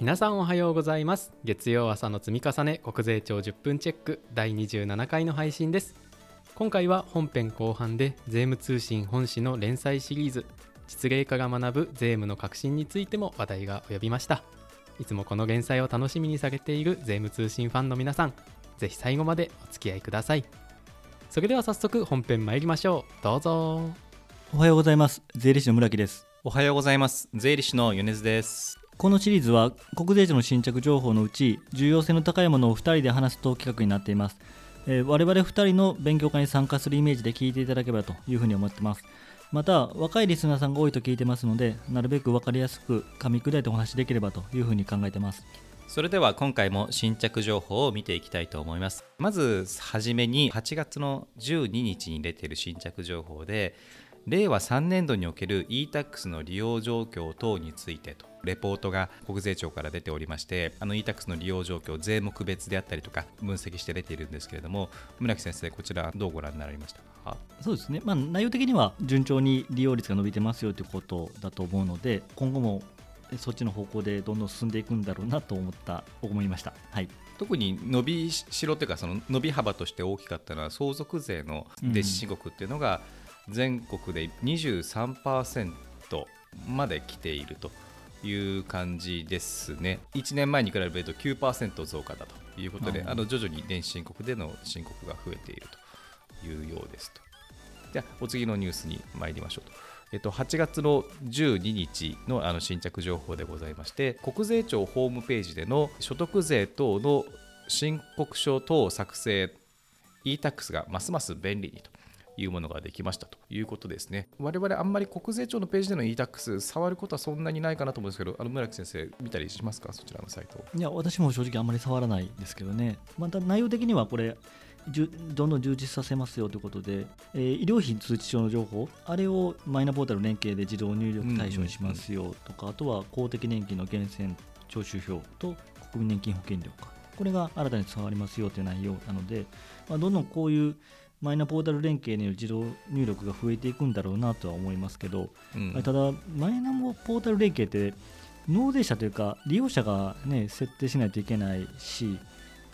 皆さんおはようございます。月曜朝の積み重ね国税庁10分チェック第27回の配信です。今回は本編後半で税務通信本誌の連載シリーズ実例家が学ぶ税務の革新についても話題が及びました。いつもこの連載を楽しみにされている税務通信ファンの皆さんぜひ最後までお付き合いください。それでは早速本編参りましょう。どうぞ。おはようございます。税理士の村木です。おはようございます。税理士の米津ですこのシリーズは国税庁の新着情報のうち重要性の高いものを2人で話すと企画になっています、えー、我々2人の勉強会に参加するイメージで聞いていただければというふうに思ってます。また若いリスナーさんが多いと聞いてますのでなるべく分かりやすく噛み砕いてお話しできればというふうに考えてます。それでは今回も新着情報を見ていきたいと思います。まずはじめに8月の12日に出ている新着情報で令和3年度における e-tax の利用状況等についてとレポートが国税庁から出ておりましてあの e-tax の利用状況税目別であったりとか分析して出ているんですけれども村木先生こちらどうご覧になられましたか？そうですね、まあ、内容的には順調に利用率が伸びてますよということだと思うので今後もそっちの方向でどんどん進んでいくんだろうなと思った思いました。はい。特に伸びしろというかその伸び幅として大きかったのは相続税のデシ申告っていうのが全国で23%まで来ているという感じですね。1年前に比べると9%増加だということであの徐々に電子申告での申告が増えているというようですと。ではお次のニュースに参りましょうと。えっと、8月の12日のあの新着情報でございまして国税庁ホームページでの所得税等の申告書等作成 e-tax がますます便利にというものができましたということですね。我々あんまり国税庁のページでの e-tax 触ることはそんなにないかなと思うんですけど、あの村木先生見たりしますか？そちらのサイト。いや、私も正直あんまり触らないですけどね。また内容的にはこれどんどん充実させますよということで、えー、医療費通知書の情報、あれをマイナポータル連携で自動入力対象にしますよとか、あとは公的年金の源泉徴収票と国民年金保険料か、これが新たに伝わりますよという内容なので、まあ、どんどんこういうマイナポータル連携による自動入力が増えていくんだろうなとは思いますけど、うん、ただ、マイナポータル連携って納税者というか利用者が、ね、設定しないといけないし、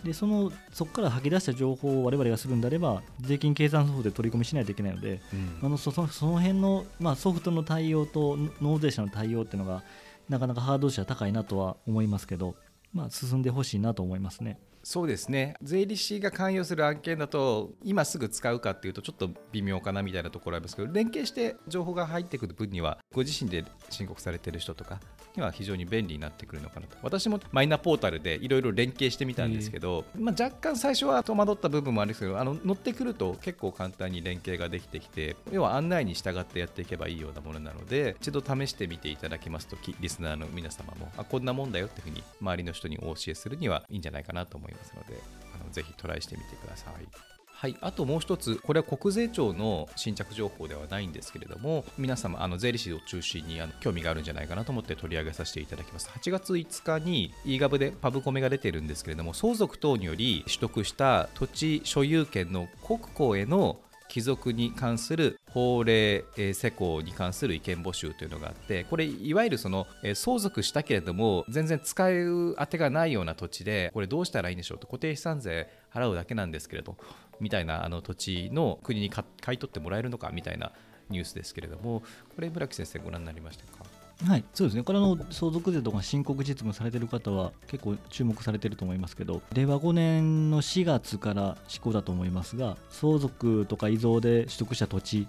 でそのそこから吐き出した情報を我々がするんであれば税金計算ソフトで取り込みしないといけないので、うん、あのそそその辺の、まあ、ソフトの対応と納税者の対応っていうのがなかなかハードルは高いなとは思いますけど、まあ、進んでほしいなと思いますね。そうですね。税理士が関与する案件だと今すぐ使うかっていうとちょっと微妙かなみたいなところありますけど連携して情報が入ってくる分にはご自身で申告されている人とかには非常に便利になってくるのかなと。私もマイナポータルでいろいろ連携してみたんですけど、まあ、若干最初は戸惑った部分もあるんですけどあの乗ってくると結構簡単に連携ができてきて要は案内に従ってやっていけばいいようなものなので一度試してみていただきますとリスナーの皆様もあこんなもんだよっていうふうに周りの人人にお教えするにはいいんじゃないかなと思いますのであのぜひトライしてみてください。はい、あともう一つ、これは国税庁の新着情報ではないんですけれども、皆様、あの税理士を中心にあの興味があるんじゃないかなと思って取り上げさせていただきます。8月5日に e g o でパブコメが出てるんですけれども、相続等により取得した土地所有権の国庫への帰属に関する法令、え施行に関する意見募集というのがあってこれいわゆるその、え相続したけれども全然使う当てがないような土地でこれどうしたらいいんでしょうと固定資産税払うだけなんですけれどみたいなあの土地の国に買い取ってもらえるのかみたいなニュースですけれどもこれ村木先生ご覧になりましたか？はい、そうですね、これの相続税とか申告実務されてる方は結構注目されてると思いますけど、令和5年の4月から施行だと思いますが、相続とか遺贈で取得した土地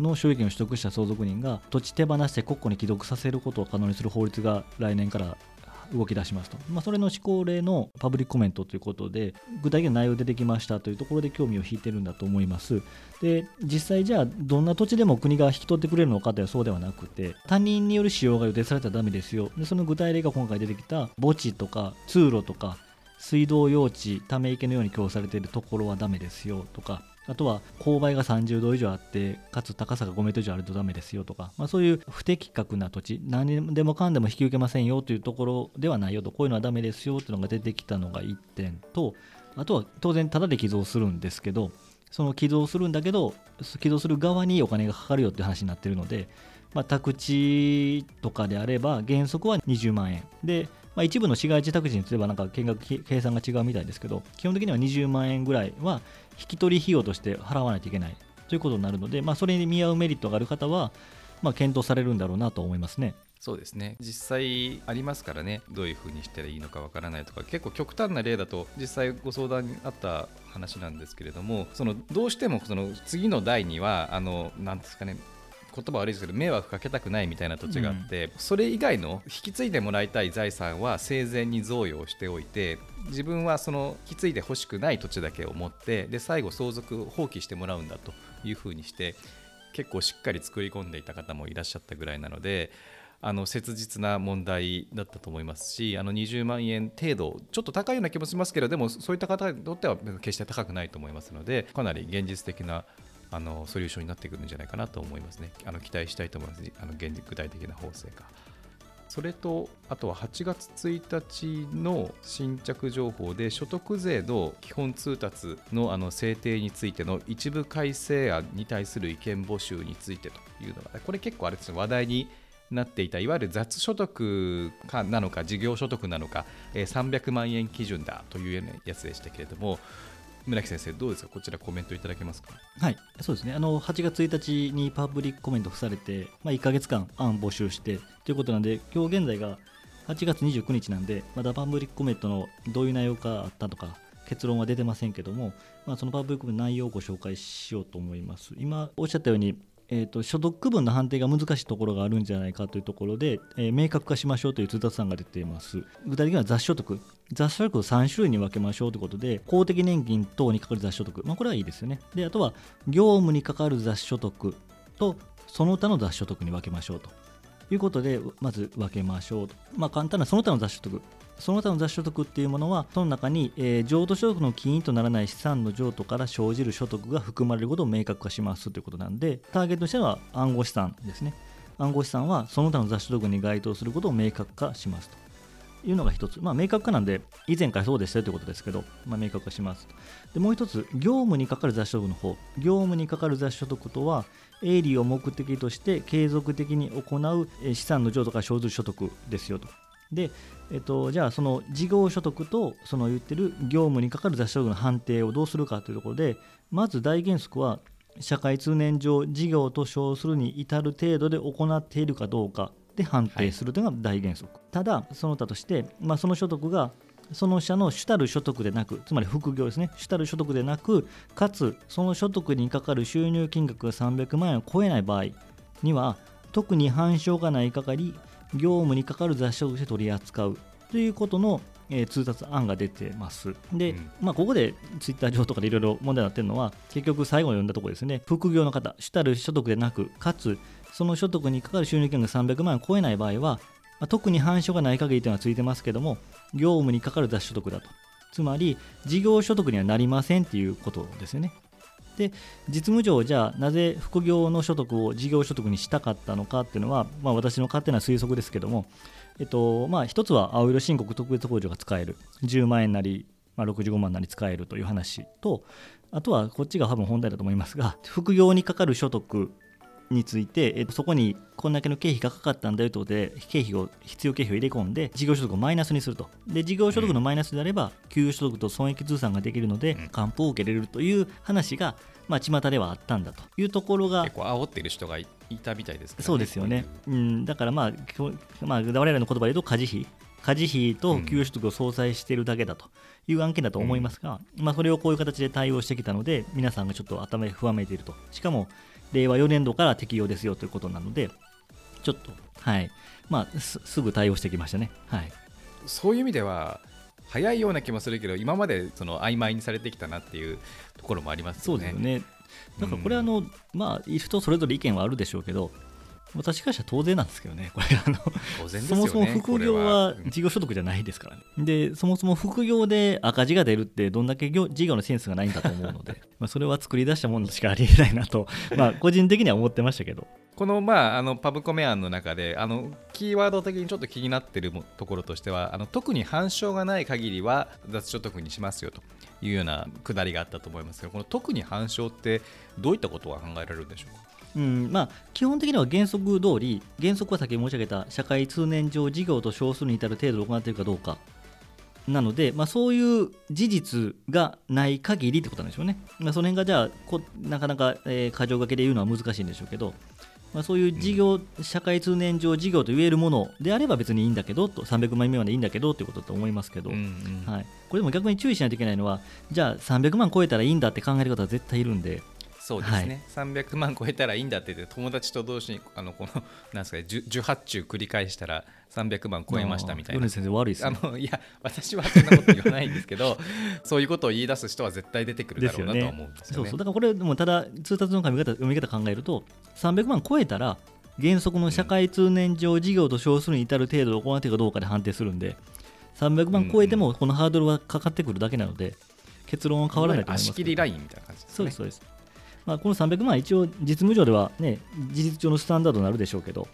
の所有権を取得した相続人が土地手放して国庫に帰属させることを可能にする法律が来年から動き出しますと、まあ、それの施行例のパブリックコメントということで具体的な内容出てきましたというところで興味を引いてるんだと思います。で実際じゃあどんな土地でも国が引き取ってくれるのかというそうではなくて他人による使用が予定されたらダメですよ。でその具体例が今回出てきた墓地とか通路とか水道用地ため池のように供されているところはダメですよとかあとは勾配が30度以上あってかつ高さが5メートル以上あるとダメですよとか、まあ、そういう不適格な土地何でもかんでも引き受けませんよというところではないよとこういうのはダメですよというのが出てきたのが1点とあとは当然タダで寄贈するんですけどその寄贈するんだけど寄贈する側にお金がかかるよっていう話になっているので、まあ、宅地とかであれば原則は20万円。でまあ、一部の市街地宅地にすればなんか見学計算が違うみたいですけど基本的には20万円ぐらいは引き取り費用として払わないといけないということになるので、まあ、それに見合うメリットがある方は、まあ、検討されるんだろうなと思いますね。そうですね。実際ありますからね。どういうふうにしたらいいのかわからないとか。結構極端な例だと実際ご相談にあった話なんですけれどもそのどうしてもその次の代にはあのなんですかね言葉悪いですけど迷惑かけたくないみたいな土地があって、うん、それ以外の引き継いでもらいたい財産は生前に贈与しておいて自分はその引き継いでほしくない土地だけを持ってで最後相続放棄してもらうんだというふうにして結構しっかり作り込んでいた方もいらっしゃったぐらいなのであの切実な問題だったと思いますしあの20万円程度ちょっと高いような気もしますけどでもそういった方にとっては決して高くないと思いますのでかなり現実的なあのソリューションになってくるんじゃないかなと思いますね。あの期待したいと思います。あの具体的な法制化。それとあとは8月1日の新着情報で所得税の基本通達のあの制定についての一部改正案に対する意見募集についてというのがこれ結構あれですね話題になっていたいわゆる雑所得かなのか事業所得なのか、300万円基準だというようなやつでしたけれども村木先生、どうですか、こちらコメントいただけますか？はい、そうですね、あの8月1日にパブリックコメント付されて、まあ、1か月間、案募集してということなんで、今日現在が8月29日なんで、まだパブリックコメントのどういう内容があったとか、結論は出てませんけども、まあ、そのパブリックコメントの内容をご紹介しようと思います。今おっしゃったようにえーと、所得区分の判定が難しいところがあるんじゃないかというところで、えー、明確化しましょうという通達案が出ています。具体的には雑所得。雑所得を3種類に分けましょうということで公的年金等にかかる雑所得、まあ、これはいいですよね。であとは業務にかかる雑所得とその他の雑所得に分けましょうということでまず分けましょうと、まあ、簡単なその他の雑所得。その他の雑所得っていうものは、その中に、えー、譲渡所得の起因とならない資産の譲渡から生じる所得が含まれることを明確化しますということなんで、ターゲットとしては暗号資産ですね。暗号資産はその他の雑所得に該当することを明確化しますと。いうのが一つ、まあ、明確化なんで、以前からそうでしたよということですけど、まあ、明確化します。でもう一つ、業務にかかる雑所得の方、業務にかかる雑所得とは、営利を目的として継続的に行う資産の譲渡から生ずる所得ですよと。で、えっと、じゃあその事業所得とその言ってる業務にかかる雑所得の判定をどうするかというところでまず大原則は社会通念上事業と称するに至る程度で行っているかどうかで判定するというのが大原則、はい、ただその他として、まあ、その所得がその社の主たる所得でなくつまり副業ですね。主たる所得でなくかつその所得にかかる収入金額が300万円を超えない場合には特に反証がないかり業務にかかる雑所として取り扱うということの、えー、通達案が出てます。で、うん、まあ、ここでツイッター上とかでいろいろ問題になってるのは、結局最後に読んだところですね、副業の方、主たる所得でなく、かつ、その所得にかかる収入金額300万円を超えない場合は、まあ、特に反証がない限りというのはついてますけども、業務にかかる雑所得だと。つまり、事業所得にはなりませんっていうことですよね。で実務上じゃあなぜ副業の所得を事業所得にしたかったのかっていうのは、まあ、私の勝手な推測ですけども、えっとまあ、一つは青色申告特別控除が使える。10万円なり、まあ、65万なり使えるという話とあとはこっちが多分本題だと思いますが副業にかかる所得について、えっと、そこにこんだけの経費がかかったんだよということで、経費を、必要経費を入れ込んで、事業所得をマイナスにすると。で、事業所得のマイナスであれば、給与所得と損益通算ができるので、還付を受けれるという話が、まあ、巷ではあったんだというところが結構煽ってる人がいたみたいですねそうですよね、うん、だからまあ、まあ、我々の言葉で言うと家事費家事費と給与所得を相殺しているだけだと。いう案件だと思いますが、うん、まあ、それをこういう形で対応してきたので皆さんがちょっと頭で不安めいていると。しかも令和4年度から適用ですよということなのでちょっとはい。まあすぐ対応してきましたね。はい。そういう意味では早いような気もするけど今までその曖昧にされてきたなっていうところもありますよね。そうですね。だからこれあの、うん、まあ人それぞれ意見はあるでしょうけど私からしたら当然なんですけどね、これあの、ね、そもそも副業は事業所得じゃないですからね。で、そもそも副業で赤字が出るって、どんだけ事業のセンスがないんだと思うので、まあそれは作り出したものしかありえないなと、まあ、個人的には思ってましたけど。この,、まあ、あのパブコメ案の中であのキーワード的にちょっと気になっているところとしてはあの特に反証がない限りは雑所得にしますよというようなくだりがあったと思いますがこの特に反証ってどういったことが考えられるんでしょうか？うん。まあ、基本的には原則通り、原則は先ほど申し上げた社会通念上事業と称するに至る程度で行っているかどうか。なので、まあ、そういう事実がない限りってことなんでしょうね。まあ、その辺がじゃあこなかなか、えー、過剰書きで言うのは難しいんでしょうけど、まあ、そういう事業、うん、社会通念上事業と言えるものであれば別にいいんだけどと300万目までいいんだけどということだと思いますけど、うんうん、はい、これでも逆に注意しないといけないのはじゃあ300万超えたらいいんだって考える方は絶対いるんで。そうですね、はい、300万超えたらいいんだって言って友達と同士にあのこの なんですか受発注繰り返したら300万超えましたみたいな。先生悪いです、ね、あのいや私はそんなこと言わないんですけど そういうことを言い出す人は絶対出てくるだろうなと思うんですよね、ね、そうそう。だからこれもただ通達の読み方読み方考えると300万超えたら原則の社会通念上事業と称するに至る程度で行っているかどうかで判定するんで300万超えてもこのハードルはかかってくるだけなので結論は変わらないと思います足切りラインみたいな感じですね。そうですそうですまあ、この300万は一応実務上では、ね、事実上のスタンダードになるでしょうけど、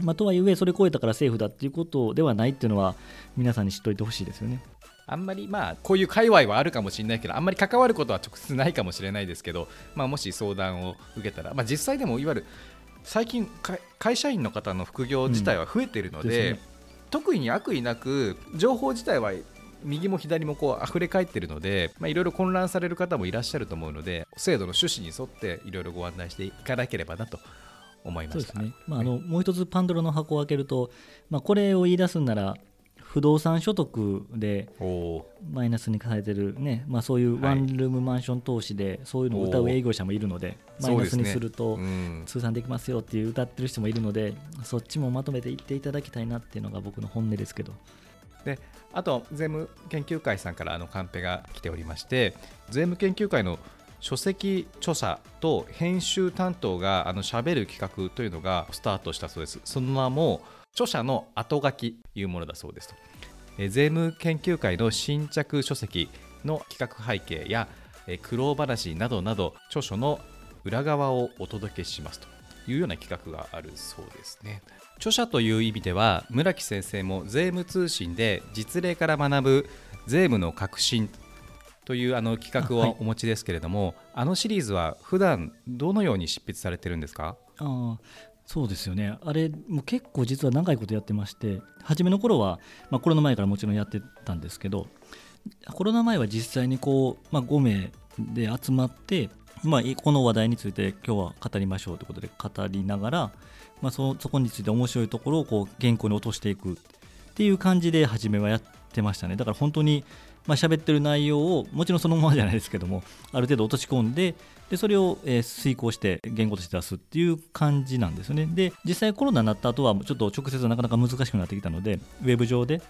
まあ、とはいえそれ超えたからセーフだっていうことではないっていうのは皆さんに知っておいてほしいですよね。あんまりまあこういう界隈はあるかもしれないけどあんまり関わることは直接ないかもしれないですけど、まあ、もし相談を受けたら、まあ、実際でもいわゆる最近会社員の方の副業自体は増えているのでうんでね、特に悪意なく情報自体は右も左もこう溢れ返っているのでいろいろ混乱される方もいらっしゃると思うので制度の趣旨に沿っていろいろご案内していかなければなと思いましたね。まあ、あのもう一つパンドラの箱を開けると、まあ、これを言い出すんなら不動産所得でマイナスにされてる、ねまあ、そういうワンルームマンション投資でそういうのを歌う営業者もいるのでマイナスにすると通算できますよっていう歌ってる人もいるのでそっちもまとめて言っていただきたいなっていうのが僕の本音ですけど。であと税務研究会さんからあのカンペが来ておりまして税務研究会の書籍著者と編集担当があの喋る企画というのがスタートしたそうです。その名も著者の後書きというものだそうですと。税務研究会の新着書籍の企画背景や苦労話などなど著書の裏側をお届けしますというような企画があるそうですね。著者という意味では村木先生も税務通信で実例から学ぶ税務の革新というあの企画をお持ちですけれども、はい、あのシリーズは普段どのように執筆されてるんですか？あそうですよね。あれもう結構実は長いことやってまして初めの頃は、まあ、コロナ前からもちろんやってたんですけどコロナ前は実際にこう、まあ、5名で集まって、まあ、この話題について今日は語りましょうということで語りながらまあ、そそこについて面白いところをこう原稿に落としていくっていう感じで初めはやってましたね。だから本当にまあ喋ってる内容をもちろんそのままじゃないですけども ある程度落とし込んででそれを、えー、遂行して言語として出すっていう感じなんですよね。で実際コロナになった後はちょっと直接なかなか難しくなってきたのでウェブ上で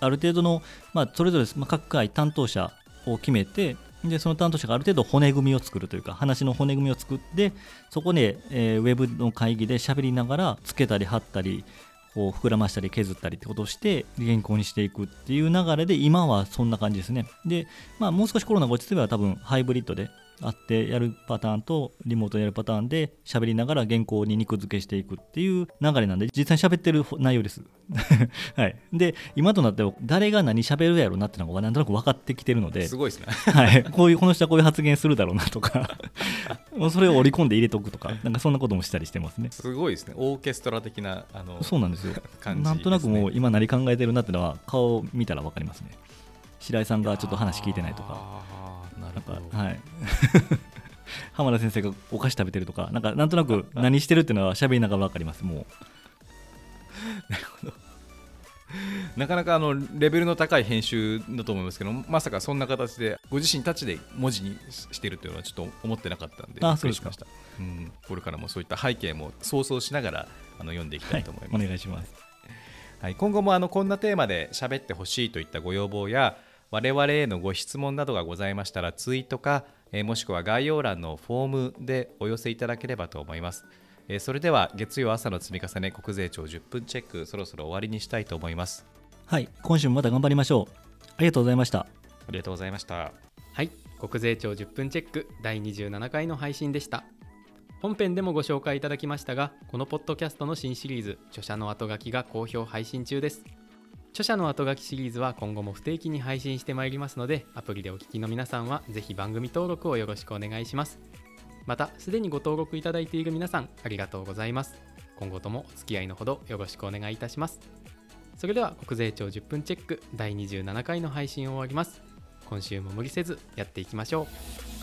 ある程度の、まあ、それぞれ、ま、各回担当者を決めてでその担当者がある程度骨組みを作るというか話の骨組みを作ってそこで、えー、ウェブの会議で喋りながらつけたり貼ったりこう膨らましたり削ったりってことをして原稿にしていくっていう流れで今はそんな感じですね。で、まあ、もう少しコロナが落ち着けば多分ハイブリッドで会ってやるパターンとリモートでやるパターンで喋りながら原稿に肉付けしていくっていう流れなんで実際に喋ってる内容です。はい、で今となっては誰が何喋るやろうなってのがなんとなく分かってきてるのですごいですね、はい、こういうこの人はこういう発言するだろうなとか もうそれを織り込んで入れておくとかなんかそんなこともしたりしてますね。すごいですね。オーケストラ的なあのそうなんですよ。感じ、ね、なんとなくもう今何考えてるなってのは顔を見たら分かりますね白井さんがちょっと話聞いてないとか。なるほど。はい。浜田先生がお菓子食べてるとか。なんかなんとなく何してるっていうのは喋りながら分かりますもう。なるほど。なかなかあのレベルの高い編集だと思いますけどまさかそんな形でご自身たちで文字にしているというのはちょっと思ってなかったんでびっくりしました、うん、これからもそういった背景も想像しながらあの読んでいきたいと思います、はい、お願いします、はい、今後もあのこんなテーマで喋ってほしいといったご要望や我々へのご質問などがございましたらツイートか、えー、もしくは概要欄のフォームでお寄せいただければと思います。えー、それでは月曜朝の積み重ね国税庁10分チェックそろそろ終わりにしたいと思います。はい今週もまた頑張りましょう。ありがとうございました。ありがとうございました。はい国税庁10分チェック第27回の配信でした。本編でもご紹介いただきましたがこのポッドキャストの新シリーズ著者の後書きが好評配信中です著者の後書きシリーズは今後も不定期に配信してまいりますのでアプリでお聞きの皆さんはぜひ番組登録をよろしくお願いします。またすでにご登録いただいている皆さんありがとうございます。今後ともお付き合いのほどよろしくお願いいたします。それでは国税庁10分チェック第27回の配信を終わります。今週も無理せずやっていきましょう。